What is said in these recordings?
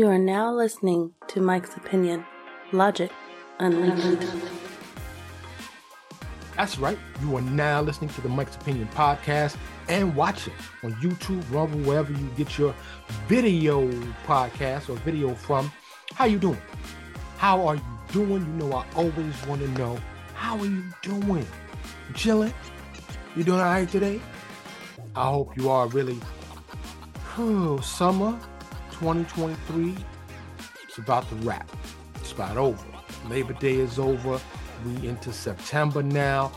You are now listening to Mike's Opinion Logic Unleashed. That's right. You are now listening to the Mike's Opinion podcast and watching on YouTube, Rumble, wherever you get your video podcast or video from. How you doing? How are you doing? You know I always want to know how are you doing? Chilling? You doing all right today? I hope you are really. Whew, summer 2023. It's about to wrap. It's about over. Labor Day is over. We into September now.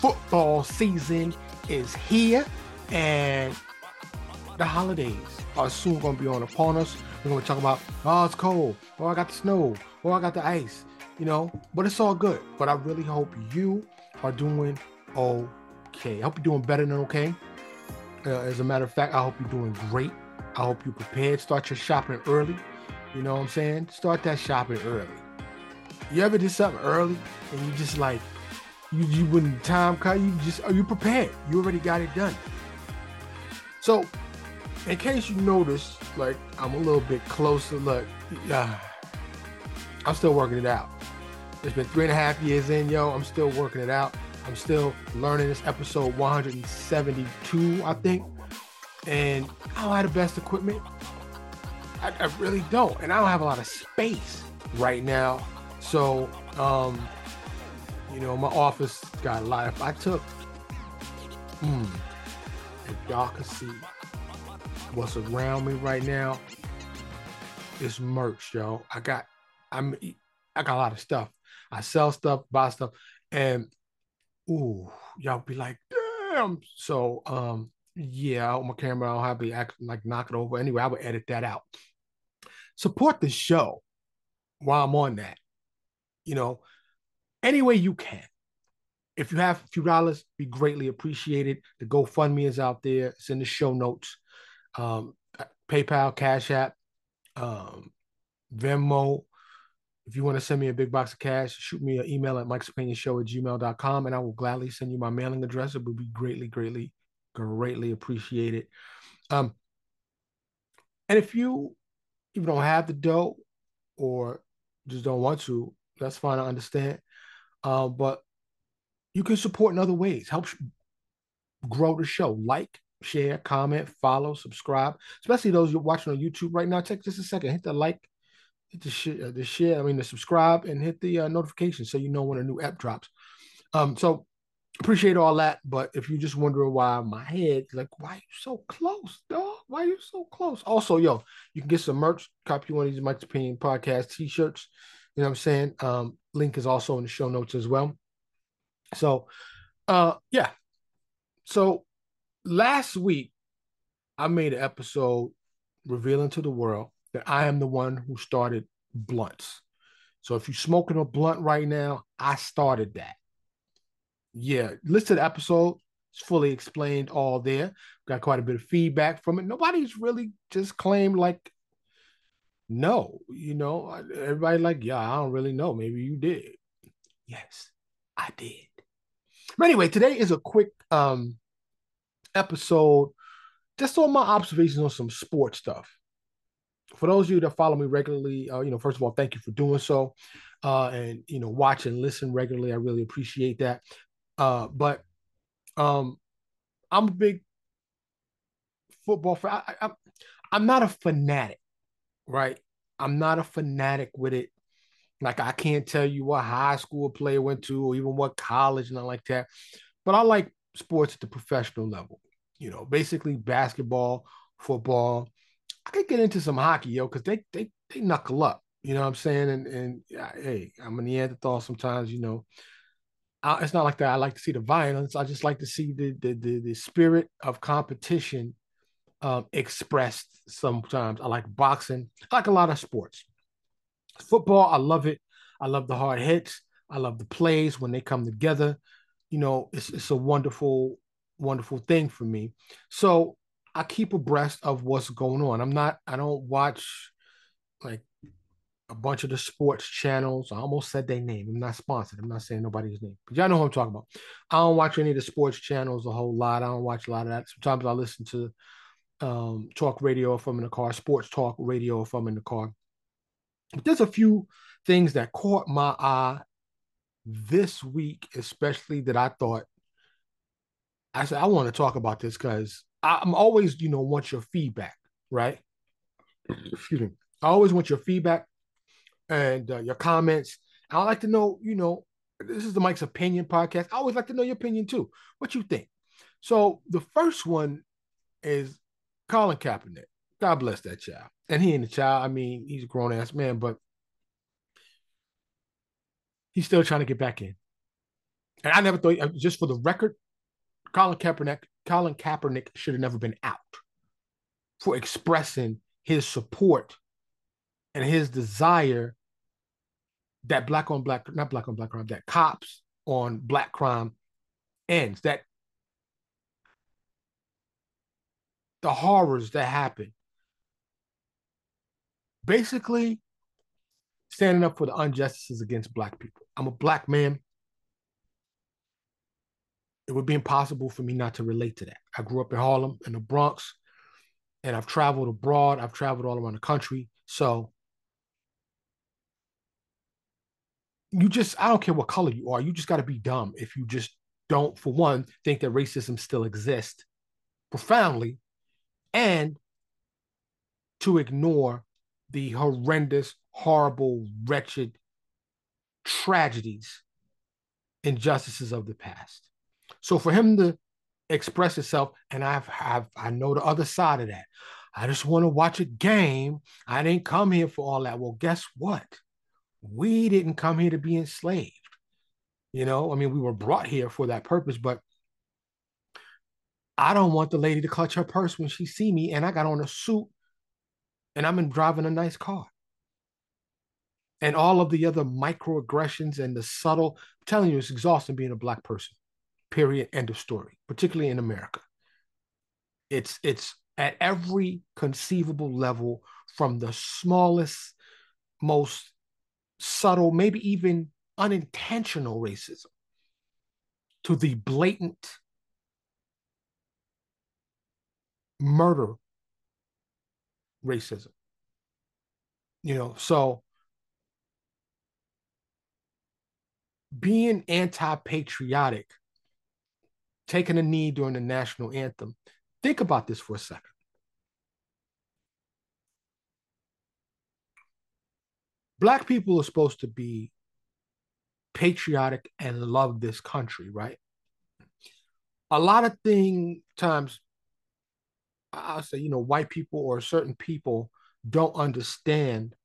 Football season is here, and the holidays are soon going to be on upon us. We're going to talk about, oh, it's cold. Oh, I got the snow. Oh, I got the ice. You know, but it's all good. But I really hope you are doing okay. I hope you're doing better than okay. Uh, as a matter of fact, I hope you're doing great. I hope you're prepared. Start your shopping early. You know what I'm saying? Start that shopping early. You ever did something early and you just like you you when time cut you just are you prepared? You already got it done. So, in case you notice, like I'm a little bit closer. Look, yeah, I'm still working it out. It's been three and a half years in, yo. I'm still working it out. I'm still learning this episode 172, I think. And I don't have the best equipment. I, I really don't. And I don't have a lot of space right now. So, um, you know, my office got a lot. If I took, hmm, if y'all can see what's around me right now, it's merch, yo. I got, I'm, I got a lot of stuff. I sell stuff, buy stuff, and ooh, y'all be like, damn. So, um, yeah, on my camera, I'll have to act like knock it over. Anyway, I would edit that out. Support the show while I'm on that. You know, any way you can. If you have a few dollars, be greatly appreciated. The GoFundMe is out there. It's in the show notes. Um, PayPal, Cash App, um, Venmo. If you want to send me a big box of cash, shoot me an email at mikesopinionshow at gmail.com and I will gladly send you my mailing address. It would be greatly, greatly greatly appreciate it. Um, and if you even don't have the dough or just don't want to, that's fine. I understand. Uh, but you can support in other ways. Help grow the show. Like, share, comment, follow, subscribe. Especially those you're watching on YouTube right now. Take just a second. Hit the like, hit the share, the share. I mean the subscribe, and hit the uh, notification so you know when a new app drops. Um, so appreciate all that. But if you're just wondering why my head, like, why you so close, dog? Why you so close? Also, yo, you can get some merch, copy one of these Mike's Opinion podcast t-shirts. You know what I'm saying? Um, link is also in the show notes as well. So uh yeah. So last week I made an episode revealing to the world that I am the one who started blunts. So if you're smoking a blunt right now, I started that yeah, listen to the episode. It's fully explained all there. Got quite a bit of feedback from it. Nobody's really just claimed like, no, you know, everybody like, yeah, I don't really know. Maybe you did. Yes, I did. But anyway, today is a quick um episode just on my observations on some sports stuff. For those of you that follow me regularly, uh, you know, first of all, thank you for doing so. Uh, and you know, watch and listen regularly. I really appreciate that. Uh, but um, I'm a big football fan. I, I, I'm not a fanatic, right? I'm not a fanatic with it. Like I can't tell you what high school player went to or even what college, and like that. But I like sports at the professional level. You know, basically basketball, football. I could get into some hockey, yo, because they they they knuckle up. You know what I'm saying? And and hey, I'm a Neanderthal sometimes. You know, I, it's not like that. I like to see the violence. I just like to see the the the, the spirit of competition um, expressed. Sometimes I like boxing. I like a lot of sports. Football, I love it. I love the hard hits. I love the plays when they come together. You know, it's it's a wonderful, wonderful thing for me. So I keep abreast of what's going on. I'm not. I don't watch like a bunch of the sports channels. I almost said their name. I'm not sponsored. I'm not saying nobody's name, but y'all know who I'm talking about. I don't watch any of the sports channels a whole lot. I don't watch a lot of that. Sometimes I listen to um, talk radio if I'm in the car, sports talk radio if I'm in the car. But there's a few things that caught my eye this week, especially that I thought I said I want to talk about this because I'm always, you know, want your feedback, right? Excuse me. I always want your feedback and uh, your comments. I'd like to know, you know, this is the Mike's Opinion podcast. I always like to know your opinion too. What you think? So the first one is Colin Kaepernick. God bless that child. And he ain't a child. I mean, he's a grown ass man, but he's still trying to get back in. And I never thought, uh, just for the record, Colin Kaepernick, Colin Kaepernick should have never been out for expressing his support and his desire that black on black, not black on black crime, that cops on black crime ends, that the horrors that happen. Basically, standing up for the injustices against black people. I'm a black man. It would be impossible for me not to relate to that. I grew up in Harlem, in the Bronx, and I've traveled abroad. I've traveled all around the country. So you just, I don't care what color you are, you just got to be dumb if you just don't, for one, think that racism still exists profoundly and to ignore the horrendous, horrible, wretched tragedies, injustices of the past. So for him to express himself, and I've, I've I know the other side of that. I just want to watch a game. I didn't come here for all that. Well, guess what? We didn't come here to be enslaved. You know, I mean, we were brought here for that purpose, but I don't want the lady to clutch her purse when she see me and I got on a suit and I'm in driving a nice car. And all of the other microaggressions and the subtle, I'm telling you, it's exhausting being a black person. Period. End of story. Particularly in America. It's it's at every conceivable level, from the smallest, most subtle, maybe even unintentional racism to the blatant murder racism. You know, so being anti patriotic, taking a knee during the national anthem, think about this for a second. Black people are supposed to be patriotic and love this country, right? A lot of thing times I'll say, you know, white people or certain people don't understand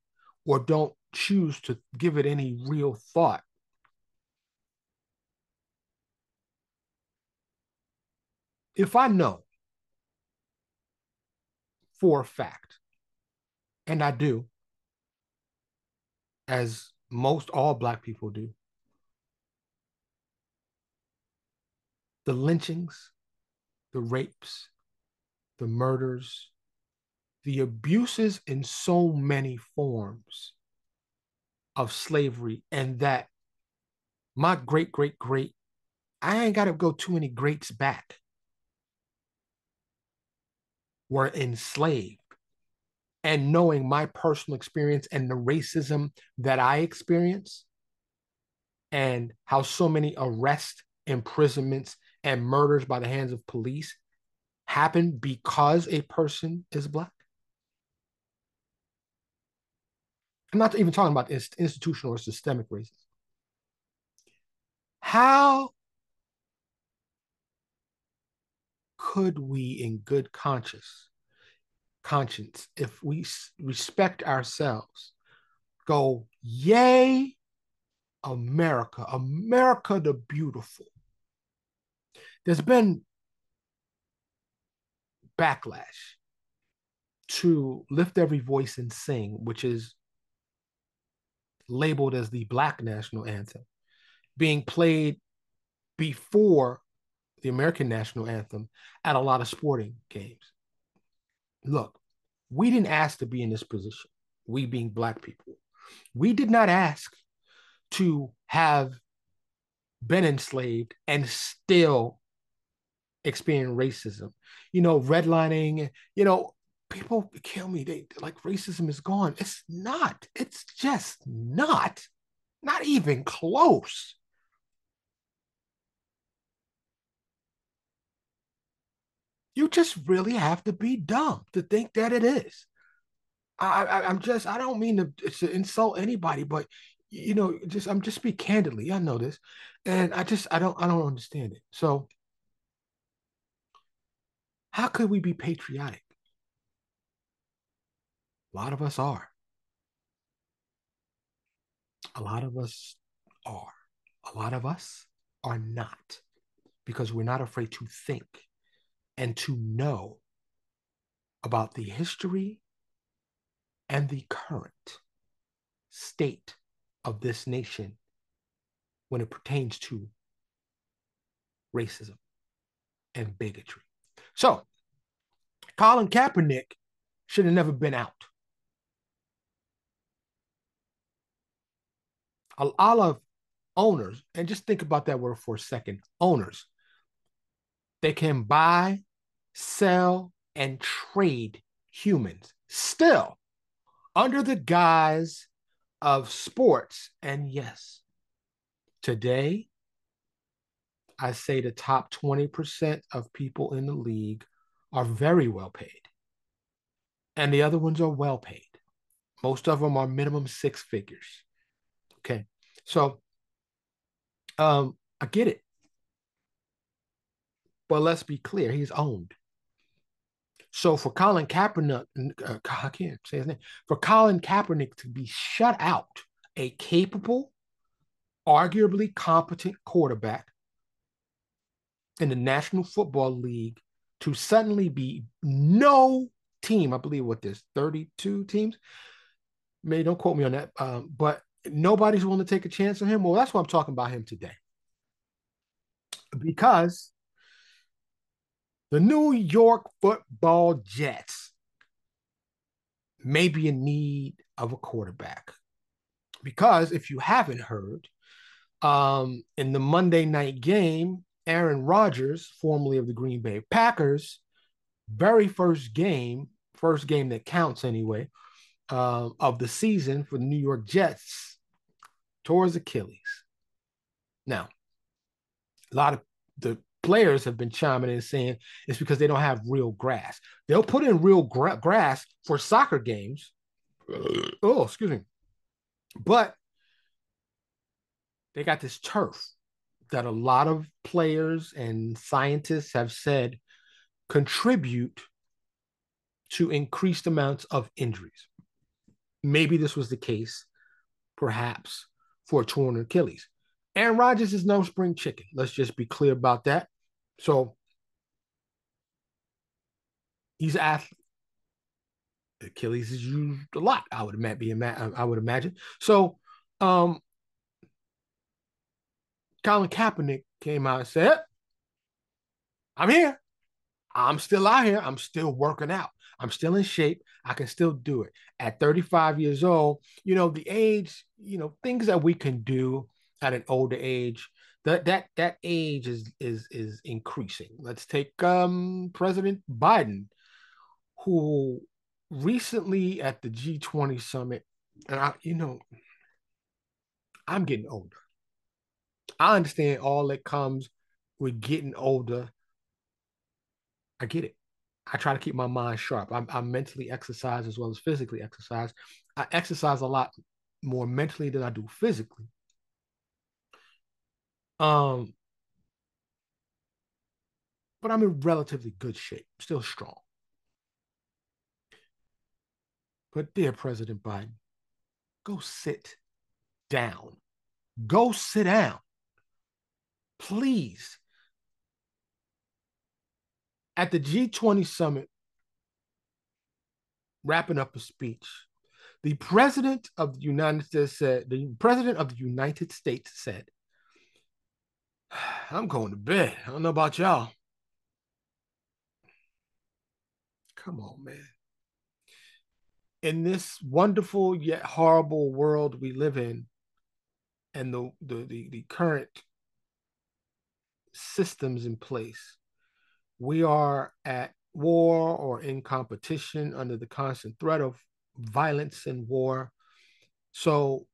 or don't choose to give it any real thought. If I know for a fact, and I do, as most all Black people do, the lynchings, the rapes, the murders, the abuses in so many forms of slavery, and that my great, great, great, I ain't got to go too many greats back, were enslaved. And knowing my personal experience and the racism that I experience, and how so many arrests, imprisonments, and murders by the hands of police happen because a person is black? I'm not even talking about institutional or systemic racism. How could we, in good conscience, conscience, if we respect ourselves, go, yay, America, America the beautiful. There's been backlash to Lift Every Voice and Sing, which is labeled as the Black National Anthem, being played before the American National Anthem at a lot of sporting games. Look, we didn't ask to be in this position, we being Black people. We did not ask to have been enslaved and still experience racism. You know, redlining, you know, people kill me. They like racism is gone. It's not. It's just not. Not even close. You just really have to be dumb to think that it is. I, I am just I don't mean to, to insult anybody, but you know, just I'm just speak candidly. I know this, and I just I don't I don't understand it. So how could we be patriotic? A lot of us are. A lot of us are. A lot of us are not because we're not afraid to think and to know about the history and the current state of this nation when it pertains to racism and bigotry. So, Colin Kaepernick should have never been out. A lot of owners, and just think about that word for a second owners, they can buy, sell, and trade humans still under the guise of sports. And yes, today I say the top 20% of people in the league are very well paid. And the other ones are well paid. Most of them are minimum six figures. Okay. So um, I get it. But let's be clear, he's owned. So for Colin Kaepernick, uh, I can't say his name, for Colin Kaepernick to be shut out, a capable, arguably competent quarterback in the National Football League to suddenly be no team, I believe what this 32 teams. Maybe don't quote me on that, um, but nobody's willing to take a chance on him. Well, that's why I'm talking about him today. Because the New York football Jets may be in need of a quarterback. Because if you haven't heard, um, in the Monday night game, Aaron Rodgers, formerly of the Green Bay Packers, very first game, first game that counts anyway, uh, of the season for the New York Jets, his Achilles. Now, a lot of the players have been chiming in saying it's because they don't have real grass. They'll put in real gra- grass for soccer games. oh, excuse me. But they got this turf that a lot of players and scientists have said contribute to increased amounts of injuries. Maybe this was the case, perhaps, for a torn Achilles. Aaron Rodgers is no spring chicken. Let's just be clear about that. So he's athlete. Achilles is used a lot. I would imagine. I would imagine. So, um, Colin Kaepernick came out and said, "I'm here. I'm still out here. I'm still working out. I'm still in shape. I can still do it. At 35 years old, you know, the age, you know, things that we can do at an older age, that that that age is is is increasing. Let's take um President Biden, who recently at the G20 summit, and I, you know, I'm getting older. I understand all that comes with getting older. I get it. I try to keep my mind sharp. I'm, I'm mentally exercise as well as physically exercise. I exercise a lot more mentally than I do physically. Um, but I'm in relatively good shape, still strong. But dear President Biden, go sit down. Go sit down. Please at the G20 summit, wrapping up a speech, the president of the United States said, the president of the United States said, I'm going to bed. I don't know about y'all. Come on, man. In this wonderful yet horrible world we live in, and the the the, the current systems in place, we are at war or in competition under the constant threat of violence and war. So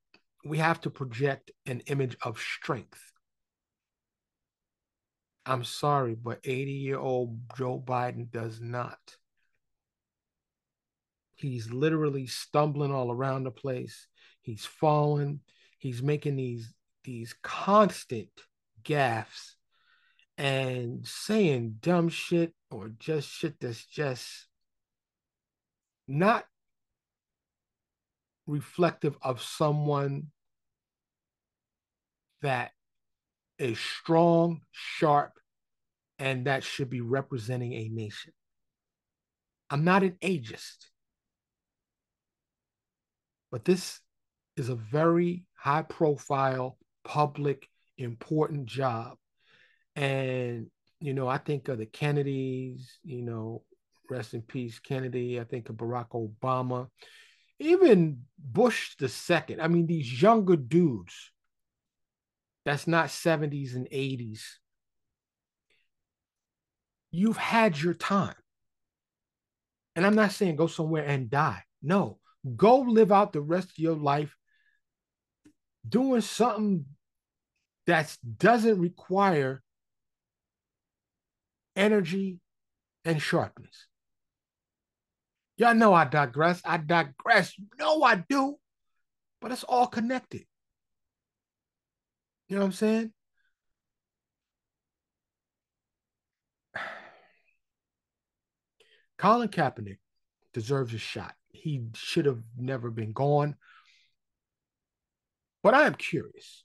we have to project an image of strength. I'm sorry, but 80 year old Joe Biden does not. He's literally stumbling all around the place. He's falling. He's making these these constant gaffes and saying dumb shit or just shit that's just not reflective of someone that is strong, sharp, and that should be representing a nation. I'm not an ageist, but this is a very high profile, public, important job. And, you know, I think of the Kennedys, you know, rest in peace, Kennedy. I think of Barack Obama, even Bush the second. I mean, these younger dudes that's not 70s and 80s. You've had your time. And I'm not saying go somewhere and die. No, go live out the rest of your life doing something that doesn't require energy and sharpness. Y'all know I digress. I digress. You know I do. But it's all connected. You know what I'm saying? Colin Kaepernick deserves a shot. He should have never been gone. But I am curious.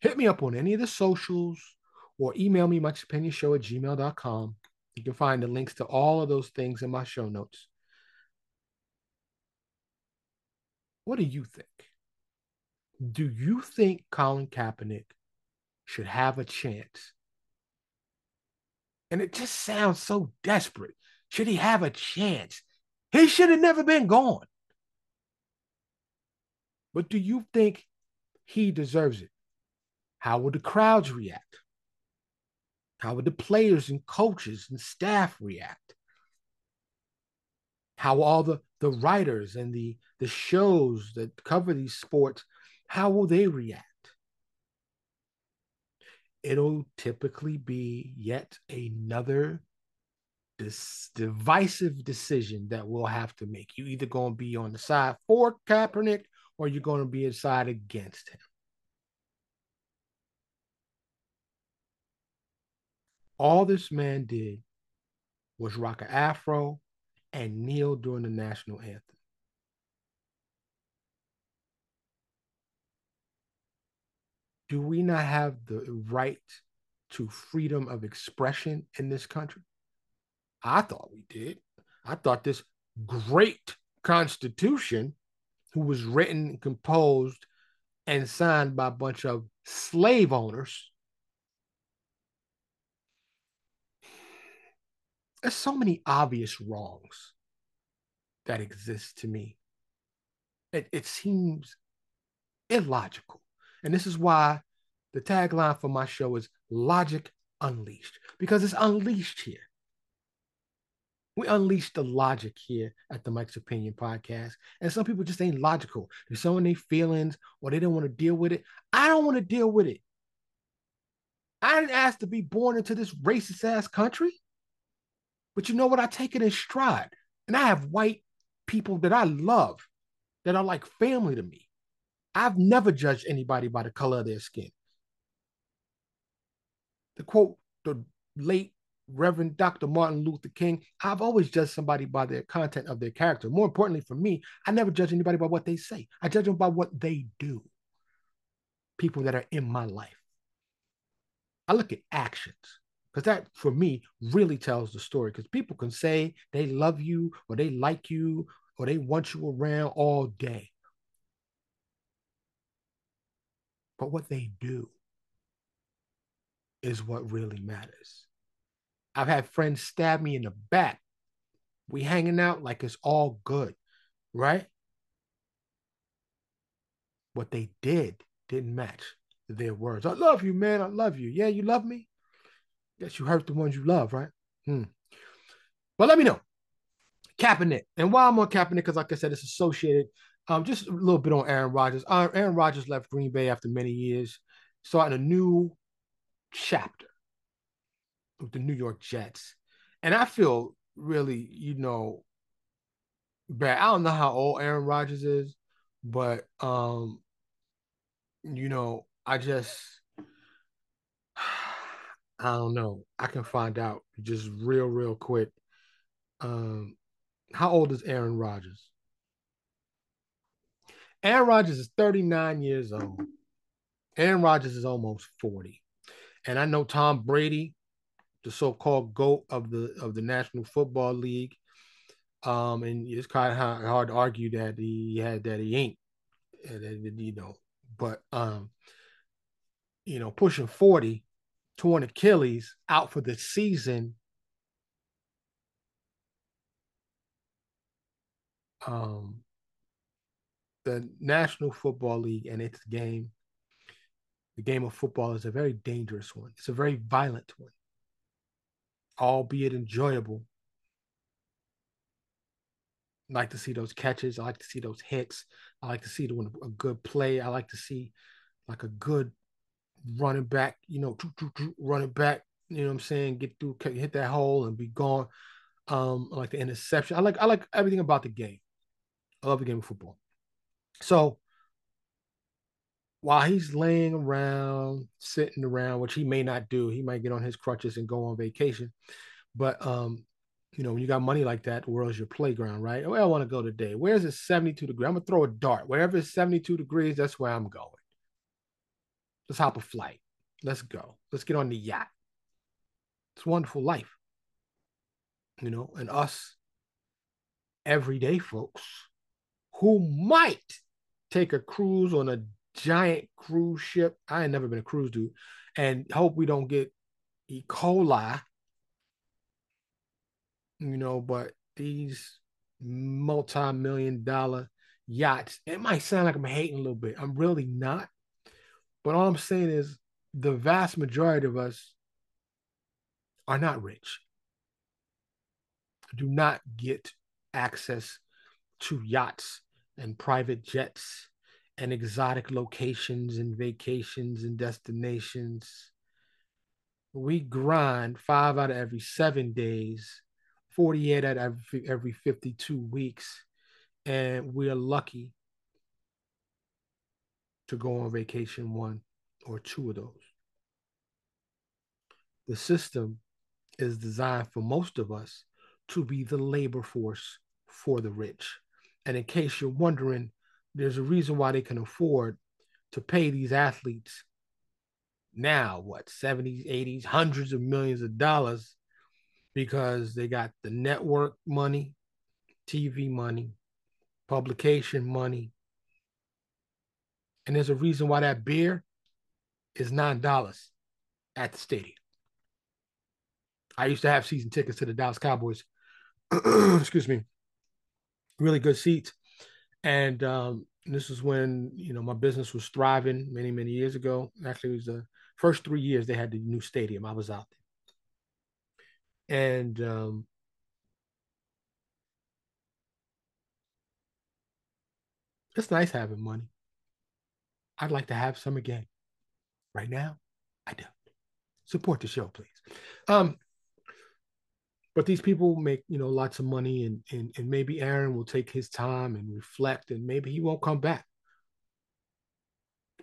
Hit me up on any of the socials or email me show at gmail.com. You can find the links to all of those things in my show notes. What do you think? Do you think Colin Kaepernick should have a chance? And it just sounds so desperate. Should he have a chance? He should have never been gone. But do you think he deserves it? How would the crowds react? How would the players and coaches and staff react? How all the, the writers and the, the shows that cover these sports, how will they react? It'll typically be yet another divisive decision that we'll have to make. You either going to be on the side for Kaepernick or you're going to be inside against him. All this man did was rock an afro and kneel during the national anthem. Do we not have the right to freedom of expression in this country? I thought we did. I thought this great Constitution who was written, composed, and signed by a bunch of slave owners. There's so many obvious wrongs that exist to me. It, it seems illogical. And this is why the tagline for my show is Logic Unleashed, because it's unleashed here. We unleash the logic here at the Mike's Opinion podcast. And some people just ain't logical. They're showing their feelings or they don't want to deal with it. I don't want to deal with it. I didn't ask to be born into this racist ass country. But you know what? I take it in stride. And I have white people that I love that are like family to me. I've never judged anybody by the color of their skin. To quote the late Reverend Dr. Martin Luther King, I've always judged somebody by the content of their character. More importantly for me, I never judge anybody by what they say. I judge them by what they do. People that are in my life. I look at actions because that for me really tells the story. Because people can say they love you or they like you or they want you around all day. But what they do is what really matters. I've had friends stab me in the back. We hanging out like it's all good, right? What they did didn't match their words. I love you, man. I love you. Yeah, you love me? Guess you hurt the ones you love, right? Hmm. But let me know. Kaepernick. And why I'm on Kaepernick, because like I said, it's associated. Um, just a little bit on Aaron Rodgers. Uh, Aaron Rodgers left Green Bay after many years, starting a new chapter with the New York Jets. And I feel really, you know, bad. I don't know how old Aaron Rodgers is, but um, you know, I just I don't know. I can find out just real, real quick. Um, how old is Aaron Rodgers? Aaron Rodgers is 39 years old. Aaron Rodgers is almost 40. And I know Tom Brady, the so-called GOAT of the of the National Football League. Um, and it's kind of hard to argue that he had that he ain't, you know, but um, you know, pushing 40, torn Achilles, out for the season. Um, the National Football League and its game, the game of football is a very dangerous one. It's a very violent one, albeit enjoyable. I like to see those catches. I like to see those hits. I like to see the, a good play. I like to see like a good running back, you know, running back, you know what I'm saying, get through, hit that hole and be gone. Um, I like the interception. I like I like everything about the game. I love the game of football. So while he's laying around, sitting around, which he may not do, he might get on his crutches and go on vacation. But um, you know, when you got money like that, the world's your playground, right? Where I want to go today? Where's it 72 degrees? I'm gonna throw a dart. Wherever it's 72 degrees, that's where I'm going. Let's hop a flight. Let's go. Let's get on the yacht. It's wonderful life. You know, and us everyday folks who might take a cruise on a giant cruise ship. I ain't never been a cruise dude, and hope we don't get E. coli. You know, but these multi-million dollar yachts, it might sound like I'm hating a little bit. I'm really not. But all I'm saying is the vast majority of us are not rich, do not get access to yachts and private jets and exotic locations and vacations and destinations. We grind five out of every seven days, 48 out of every, every 52 weeks, and we're lucky to go on vacation one or two of those. The system is designed for most of us to be the labor force for the rich. And in case you're wondering, there's a reason why they can afford to pay these athletes now, what, 70s, 80s, hundreds of millions of dollars because they got the network money, TV money, publication money. And there's a reason why that beer is $9 at the stadium. I used to have season tickets to the Dallas Cowboys. Excuse me really good seats. And um, this is when you know my business was thriving many many years ago. Actually, it was the first three years they had the new stadium. I was out there, and um, it's nice having money. I'd like to have some again. Right now, I don't. Support the show, please. Um, but these people make you know lots of money and, and and maybe aaron will take his time and reflect and maybe he won't come back.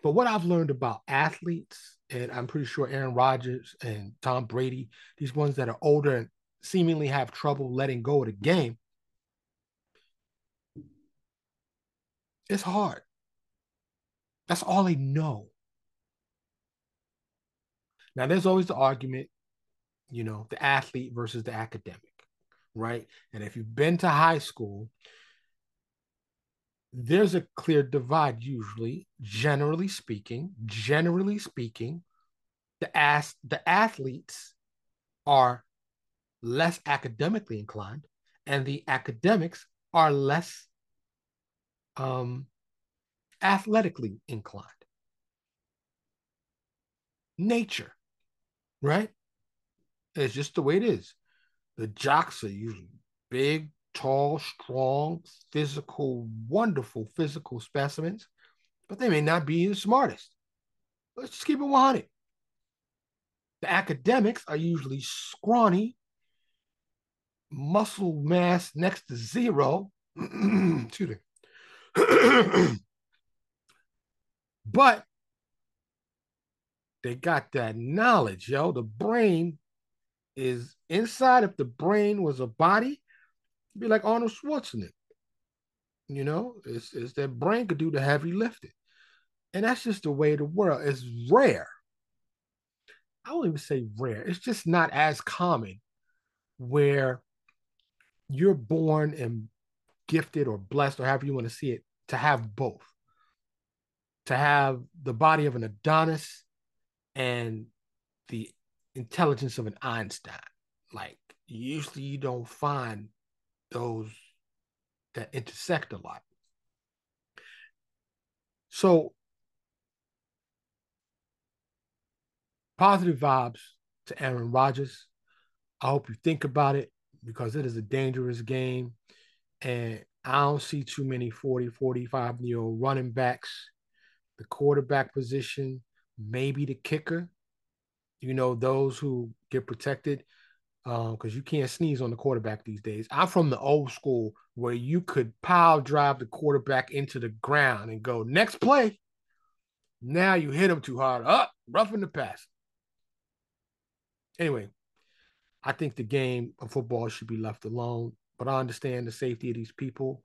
But what i've learned about athletes and i'm pretty sure aaron rodgers and tom brady these ones that are older and seemingly have trouble letting go of the game it's hard. That's all they know. Now there's always the argument you know, the athlete versus the academic, right? And if you've been to high school, there's a clear divide usually, generally speaking, generally speaking, the ask the athletes are less academically inclined and the academics are less um, athletically inclined. Nature, right? It's just the way it is. The jocks are usually big, tall, strong, physical, wonderful physical specimens, but they may not be the smartest. Let's just keep it 100. The academics are usually scrawny, muscle mass next to zero. Excuse me. but they got that knowledge, yo. The brain is inside. If the brain was a body, be like Arnold Schwarzenegger. You know, it's, it's that brain could do the heavy lifting. And that's just the way of the world. It's rare. I won't even say rare. It's just not as common where you're born and gifted or blessed or however you want to see it to have both. To have the body of an Adonis and the intelligence of an Einstein. Like usually you don't find those that intersect a lot. So positive vibes to Aaron Rodgers. I hope you think about it because it is a dangerous game. And I don't see too many 40, 45 year old running backs. The quarterback position, maybe the kicker, you know, those who get protected because um, you can't sneeze on the quarterback these days. I'm from the old school where you could pile drive the quarterback into the ground and go, next play. Now you hit him too hard. Up, oh, roughing the pass. Anyway, I think the game of football should be left alone, but I understand the safety of these people.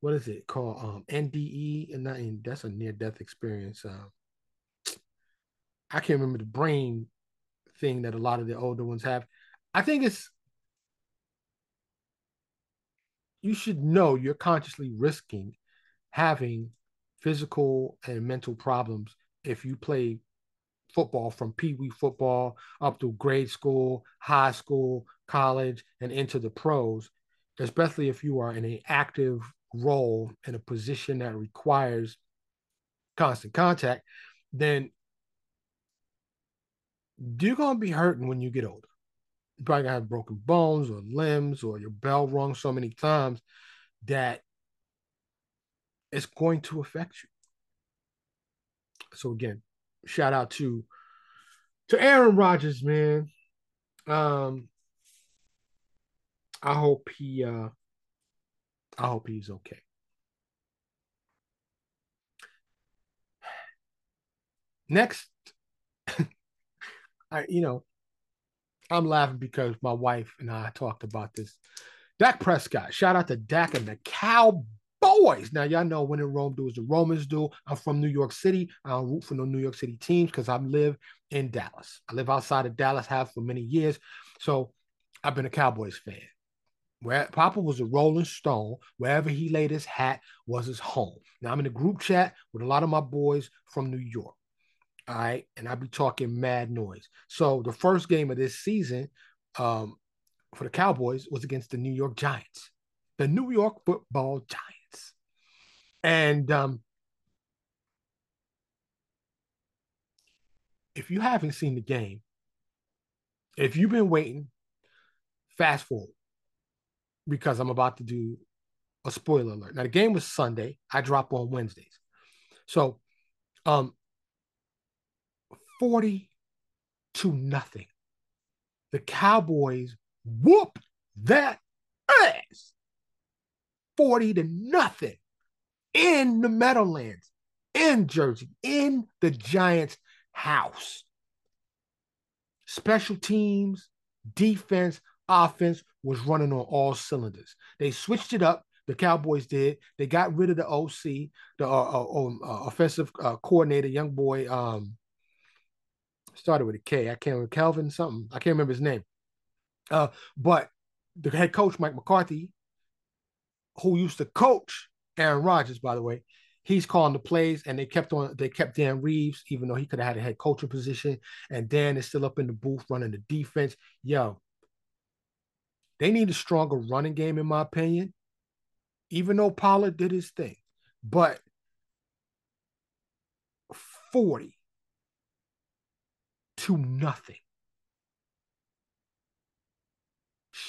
What is it called? Um, NDE, and, that, and that's a near death experience. Uh, I can't remember the brain thing that a lot of the older ones have. I think it's you should know you're consciously risking having physical and mental problems if you play football from pee wee football up to grade school, high school, college, and into the pros, especially if you are in an active role in a position that requires constant contact, then you're to be hurting when you get older. You're probably gonna have broken bones or limbs or your bell rung so many times that it's going to affect you. So again, shout out to to Aaron Rodgers, man. Um, I hope he uh I hope he's okay. Next, I you know, I'm laughing because my wife and I talked about this. Dak Prescott, shout out to Dak and the Cowboys. Now, y'all know when in Rome do as the Romans do. I'm from New York City. I don't root for no New York City teams because I live in Dallas. I live outside of Dallas, have for many years. So I've been a Cowboys fan. Where Papa was a Rolling Stone, wherever he laid his hat was his home. Now I'm in a group chat with a lot of my boys from New York. All right. And I'll be talking mad noise. So the first game of this season um, for the Cowboys was against the New York Giants, the New York football Giants. And um, if you haven't seen the game, if you've been waiting, fast forward because I'm about to do a spoiler alert. Now the game was Sunday. I drop on Wednesdays. So um 40 to nothing. The Cowboys whoop that ass. 40 to nothing in the Meadowlands, in Jersey, in the Giants' house. Special teams, defense, offense was running on all cylinders. They switched it up. The Cowboys did. They got rid of the OC, the uh, uh, um, uh, offensive uh, coordinator, young boy. Um, started with a K. I can't remember Calvin something. I can't remember his name. Uh, but the head coach Mike McCarthy, who used to coach Aaron Rodgers, by the way, he's calling the plays, and they kept on. They kept Dan Reeves, even though he could have had a head coaching position, and Dan is still up in the booth running the defense. Yo, they need a stronger running game, in my opinion. Even though Pollard did his thing, but forty to nothing.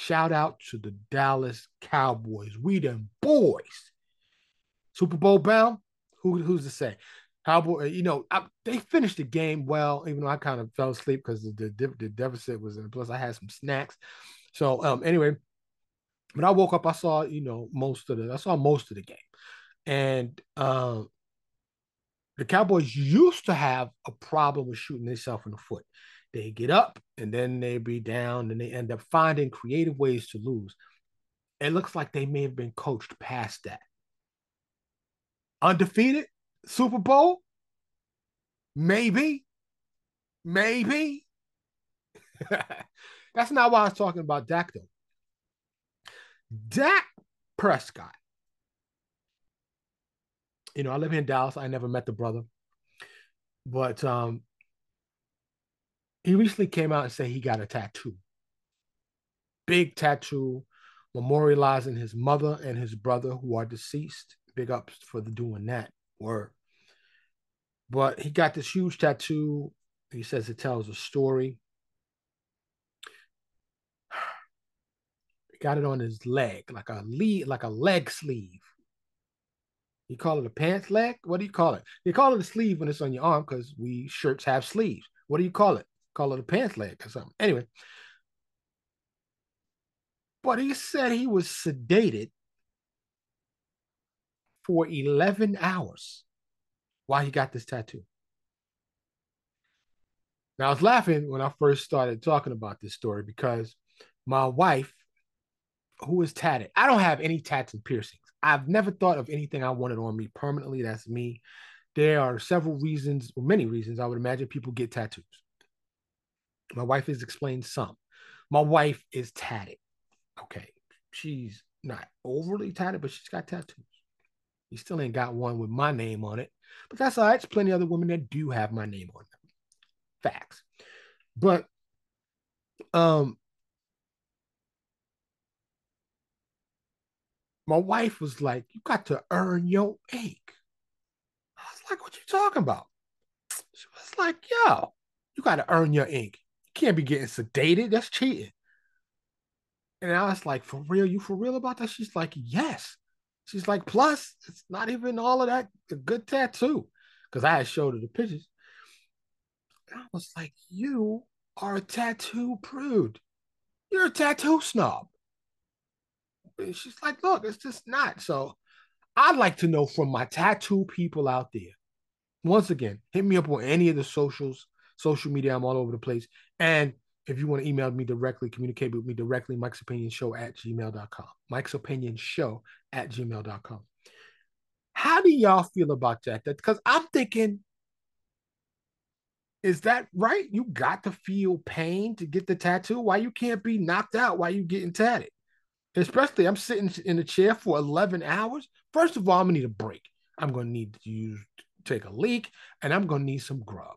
shout out to the Dallas Cowboys. We them boys. Super Bowl bound. Who, who's to say? Cowboy, you know, I, they finished the game well, even though I kind of fell asleep because the, the, the deficit was in. Plus, I had some snacks. So, um, anyway, but I woke up, I saw, you know, most of the, I saw most of the game, and um, the Cowboys used to have a problem with shooting themselves in the foot. They get up and then they be down, and they end up finding creative ways to lose. It looks like they may have been coached past that. Undefeated Super Bowl? Maybe. Maybe. That's not why I was talking about Dak, though. Dak Prescott. You know, I live here in Dallas. I never met the brother. But um, he recently came out and said he got a tattoo. Big tattoo memorializing his mother and his brother who are deceased. Big ups for the doing that word. But he got this huge tattoo. He says it tells a story. He got it on his leg, like a lead, like a leg sleeve. You call it a pants leg? What do you call it? You call it a sleeve when it's on your arm because we shirts have sleeves. What do you call it? Call it a pants leg or something. Anyway. But he said he was sedated for 11 hours while he got this tattoo. Now, I was laughing when I first started talking about this story because my wife, who is tatted, I don't have any tats and piercings. I've never thought of anything I wanted on me permanently. That's me. There are several reasons, or many reasons, I would imagine people get tattoos. My wife has explained some. My wife is tatted. Okay. She's not overly tatted, but she's got tattoos. He still ain't got one with my name on it, but that's all right. There's plenty of other women that do have my name on them. Facts. But um my wife was like, You got to earn your ink. I was like, What you talking about? She was like, Yo, you got to earn your ink. You can't be getting sedated. That's cheating. And I was like, For real? You for real about that? She's like, Yes. She's like, plus, it's not even all of that a good tattoo. Because I had showed her the pictures. And I was like, you are a tattoo prude. You're a tattoo snob. And she's like, look, it's just not. So I'd like to know from my tattoo people out there. Once again, hit me up on any of the socials, social media. I'm all over the place. And if you want to email me directly, communicate with me directly, Mike's Opinion Show at gmail.com. Mike's Opinion Show at gmail.com. How do y'all feel about that? Because I'm thinking, is that right? You got to feel pain to get the tattoo. Why you can't be knocked out while you getting tatted? Especially, I'm sitting in a chair for 11 hours. First of all, I'm gonna need a break. I'm gonna need to use take a leak, and I'm gonna need some grub.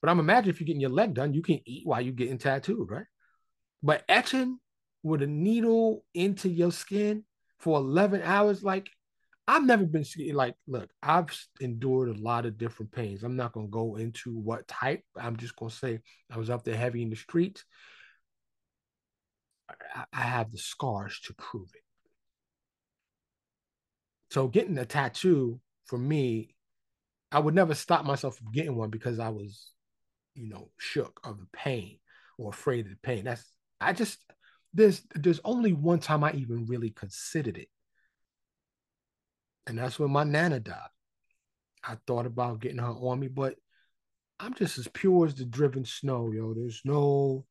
But I'm imagine if you're getting your leg done, you can eat while you're getting tattooed, right? But etching with a needle into your skin for 11 hours, like I've never been like, look, I've endured a lot of different pains. I'm not gonna go into what type. I'm just gonna say I was up there heavy in the streets. I have the scars to prove it. So getting a tattoo for me, I would never stop myself from getting one because I was you know, shook of the pain or afraid of the pain. That's I just there's there's only one time I even really considered it. And that's when my nana died. I thought about getting her on me, but I'm just as pure as the driven snow, yo. There's no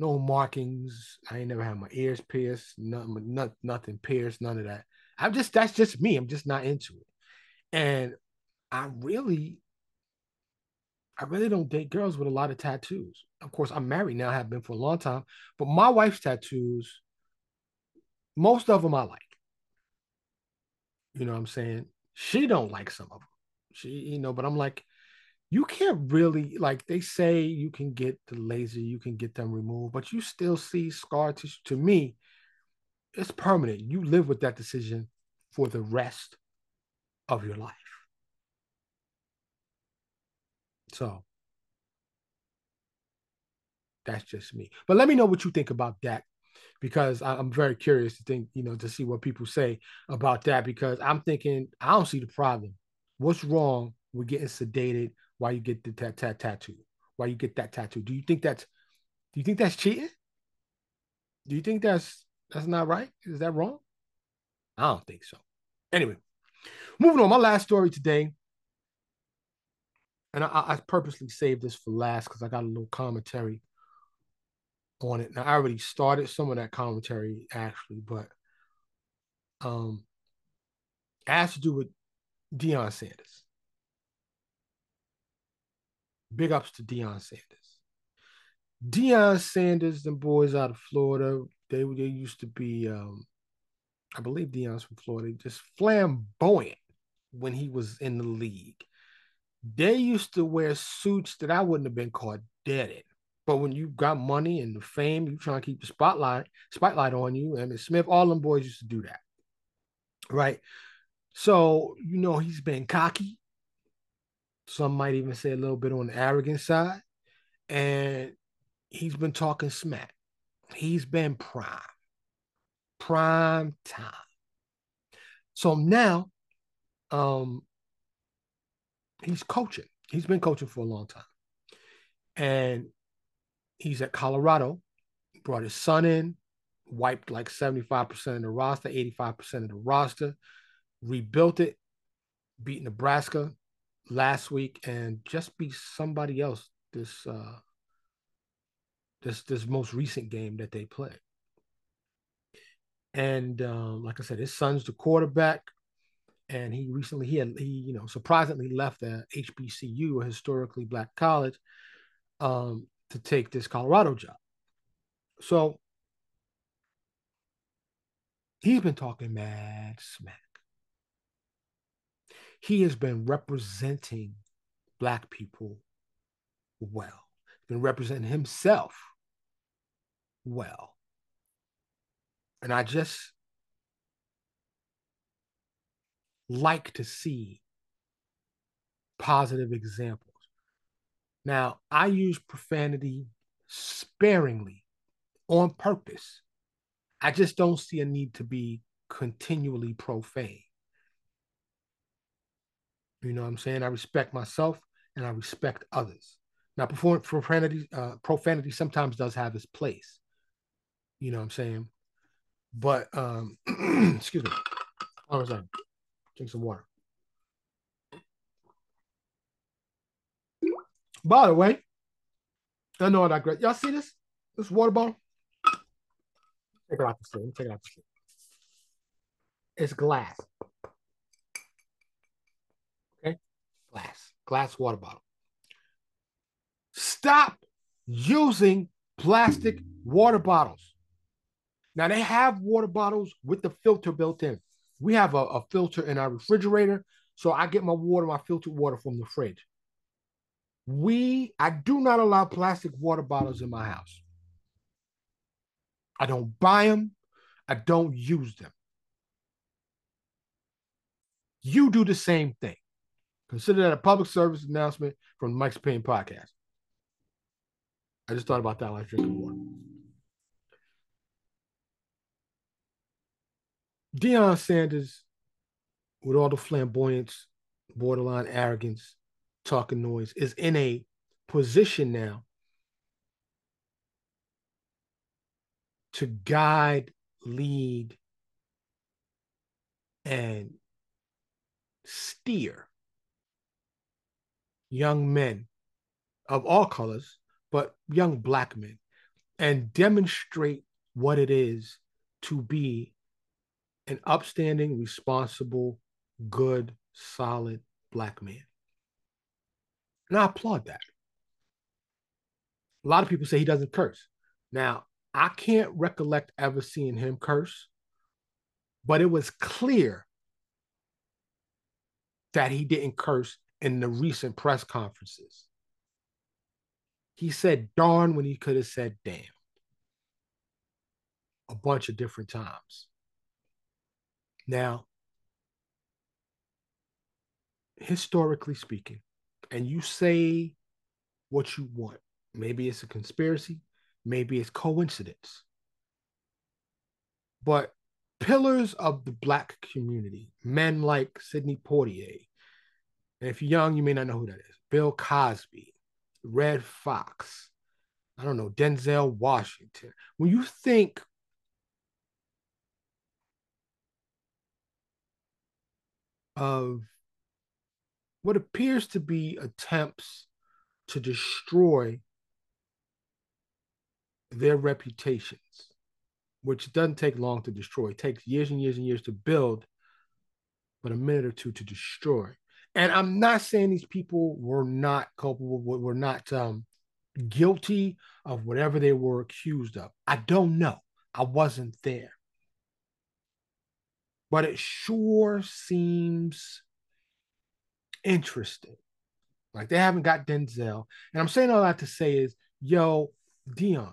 no markings. I ain't never had my ears pierced, nothing, nothing, nothing pierced, none of that. I'm just that's just me. I'm just not into it. And I really I really don't date girls with a lot of tattoos. Of course, I'm married now, I have been for a long time, but my wife's tattoos, most of them I like. You know what I'm saying? She don't like some of them. She, you know, but I'm like, you can't really like they say you can get the laser, you can get them removed, but you still see scar tissue. To me, it's permanent. You live with that decision for the rest of your life. So that's just me. But let me know what you think about that. because I'm very curious to think, you know, to see what people say about that because I'm thinking I don't see the problem. What's wrong with getting sedated while you get the tat tat tattoo? Why you get that tattoo? Do you think that's do you think that's cheating? Do you think that's that's not right? Is that wrong? I don't think so. Anyway, moving on. My last story today, and I, I purposely saved this for last because I got a little commentary on it. Now I already started some of that commentary actually, but um, it has to do with Deion Sanders. Big ups to Deion Sanders. Deion Sanders, the boys out of Florida, they they used to be, um, I believe Deion's from Florida, just flamboyant when he was in the league. They used to wear suits that I wouldn't have been caught dead in. But when you got money and the fame, you trying to keep the spotlight spotlight on you. Mean, Smith, all them boys used to do that, right? So you know he's been cocky. Some might even say a little bit on the arrogant side, and he's been talking smack. He's been prime, prime time. So now, um, he's coaching. He's been coaching for a long time, and he's at Colorado. Brought his son in, wiped like seventy five percent of the roster, eighty five percent of the roster, rebuilt it, beat Nebraska last week, and just be somebody else this uh, this this most recent game that they played. And um, like I said, his son's the quarterback, and he recently he had he you know surprisingly left the HBCU, a historically black college, um, to take this Colorado job. So he's been talking mad smack. He has been representing black people well. Been representing himself well. And I just like to see positive examples. Now, I use profanity sparingly on purpose. I just don't see a need to be continually profane. You know what I'm saying? I respect myself and I respect others. Now, profanity, uh, profanity sometimes does have its place. You know what I'm saying? But um, excuse me. On a second. Drink some water. By the way, I know that great. Y'all see this? This water bottle? Take it out the sleeve. Take it out the. It's glass. Okay? Glass. Glass water bottle. Stop using plastic water bottles. Now they have water bottles with the filter built in. We have a, a filter in our refrigerator. So I get my water, my filtered water from the fridge. We, I do not allow plastic water bottles in my house. I don't buy them. I don't use them. You do the same thing. Consider that a public service announcement from Mike's Opinion Podcast. I just thought about that was drinking water. Deion Sanders, with all the flamboyance, borderline arrogance, talking noise, is in a position now to guide, lead, and steer young men of all colors, but young black men, and demonstrate what it is to be an upstanding, responsible, good, solid black man. And I applaud that. A lot of people say he doesn't curse. Now, I can't recollect ever seeing him curse, but it was clear that he didn't curse in the recent press conferences. He said darn when he could have said damn a bunch of different times. Now, historically speaking, and you say what you want, maybe it's a conspiracy, maybe it's coincidence. but pillars of the black community, men like Sidney Poitier. And if you're young, you may not know who that is. Bill Cosby, Redd Foxx, I don't know, Denzel Washington. When you think of what appears to be attempts to destroy their reputations, which doesn't take long to destroy. It takes years and years and years to build, but a minute or two to destroy. And I'm not saying these people were not culpable, were not um, guilty of whatever they were accused of. I don't know. I wasn't there. But it sure seems interesting. Like they haven't got Denzel. And I'm saying all that to say is, yo, Deion,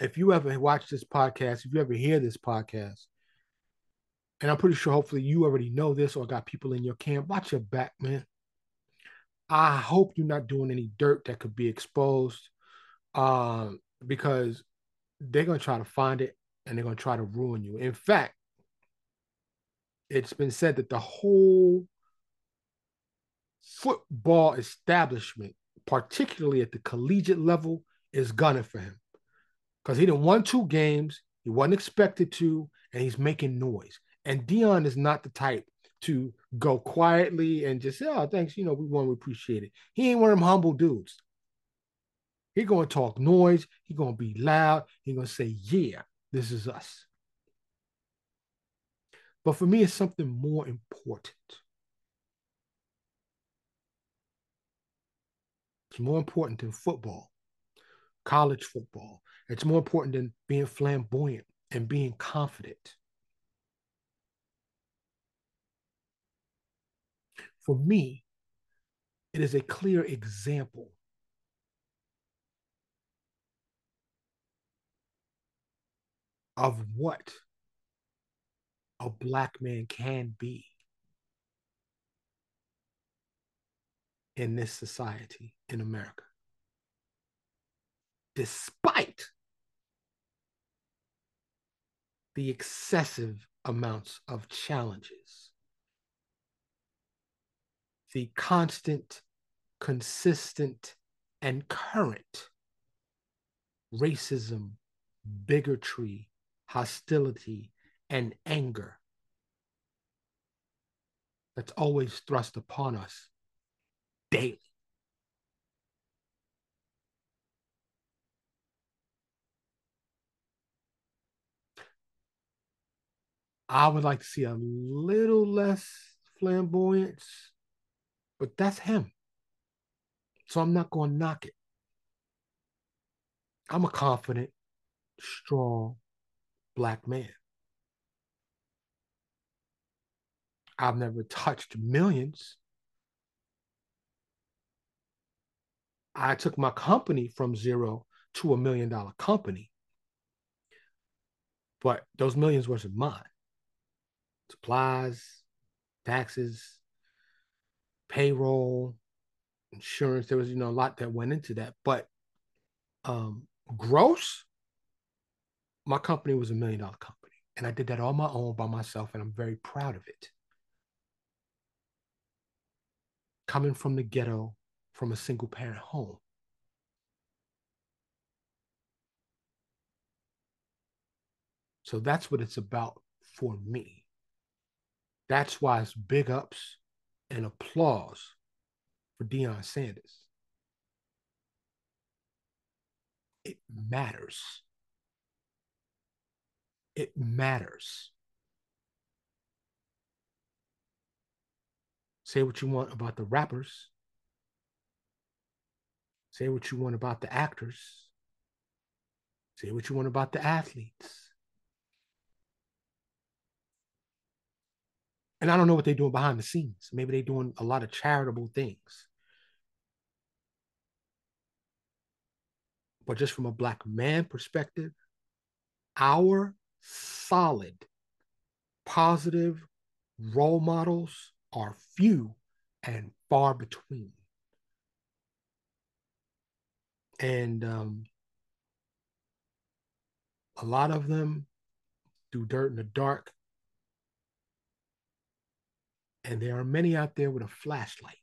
if you ever watch this podcast, if you ever hear this podcast, and I'm pretty sure hopefully you already know this or got people in your camp, watch your back, man. I hope you're not doing any dirt that could be exposed um, because they're going to try to find it and they're going to try to ruin you. In fact, it's been said that the whole football establishment, particularly at the collegiate level, is gunning for him because he didn't won two games. He wasn't expected to, and he's making noise. And Deion is not the type to go quietly and just say, "Oh, thanks, you know, we want to appreciate it." He ain't one of them humble dudes. He gonna talk noise. He gonna be loud. He gonna say, "Yeah, this is us." But for me, it's something more important. It's more important than football, college football. It's more important than being flamboyant and being confident. For me, it is a clear example of what a black man can be in this society in America. Despite the excessive amounts of challenges, the constant, consistent, and current racism, bigotry, hostility, and anger that's always thrust upon us daily. I would like to see a little less flamboyance, but that's him. So I'm not going to knock it. I'm a confident, strong black man. I've never touched millions. I took my company from zero to a million dollar company. But those millions wasn't mine. Supplies, taxes, payroll, insurance. There was, you know, a lot that went into that. But um gross, my company was a million dollar company. And I did that on my own by myself, and I'm very proud of it. Coming from the ghetto, from a single parent home. So that's what it's about for me. That's why it's big ups and applause for Deion Sanders. It matters. It matters. Say what you want about the rappers. Say what you want about the actors. Say what you want about the athletes. And I don't know what they're doing behind the scenes. Maybe they're doing a lot of charitable things. But just from a black man perspective, our solid, positive role models are few and far between and um, a lot of them do dirt in the dark. And there are many out there with a flashlight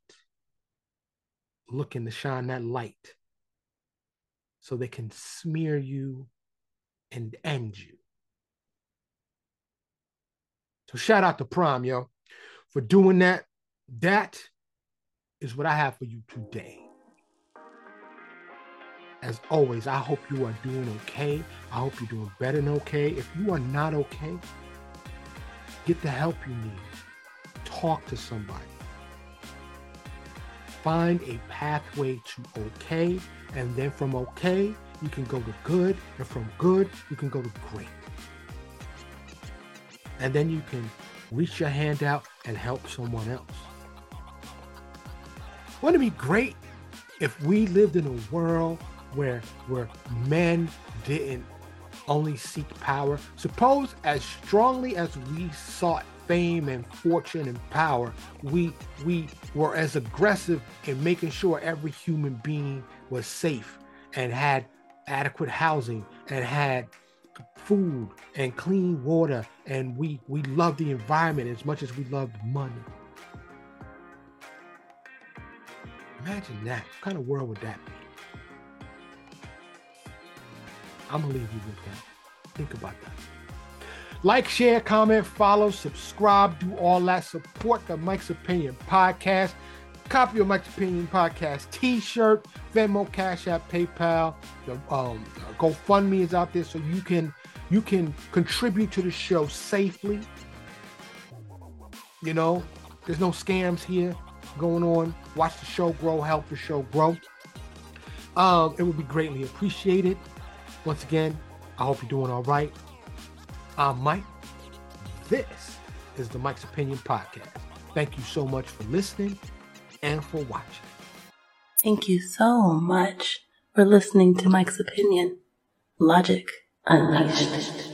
looking to shine that light so they can smear you and end you. So shout out to Prime, yo, for doing that. That is what I have for you today. As always, I hope you are doing okay. I hope you're doing better than okay. If you are not okay, get the help you need. Talk to somebody. Find a pathway to okay, and then from okay, you can go to good, and from good, you can go to great. And then you can reach your hand out and help someone else. Wouldn't it be great if we lived in a world where where men didn't only seek power? Suppose as strongly as we sought fame and fortune and power, we we were as aggressive in making sure every human being was safe and had adequate housing and had food and clean water. And we we love the environment as much as we loved money. Imagine that. What kind of world would that be? I'm gonna leave you with that. Think about that like share comment follow subscribe do all that support the mike's opinion podcast copy of Mike's Opinion Podcast T-shirt, Venmo, Cash App, PayPal. The um, GoFundMe is out there, so you can you can contribute to the show safely. You know, there's no scams here going on. Watch the show grow, help the show grow. Um, it would be greatly appreciated. Once again, I hope you're doing all right. I'm Mike. This is the Mike's Opinion Podcast. Thank you so much for listening and for watching. Thank you so much for listening to Mike's opinion. Logic Unleashed.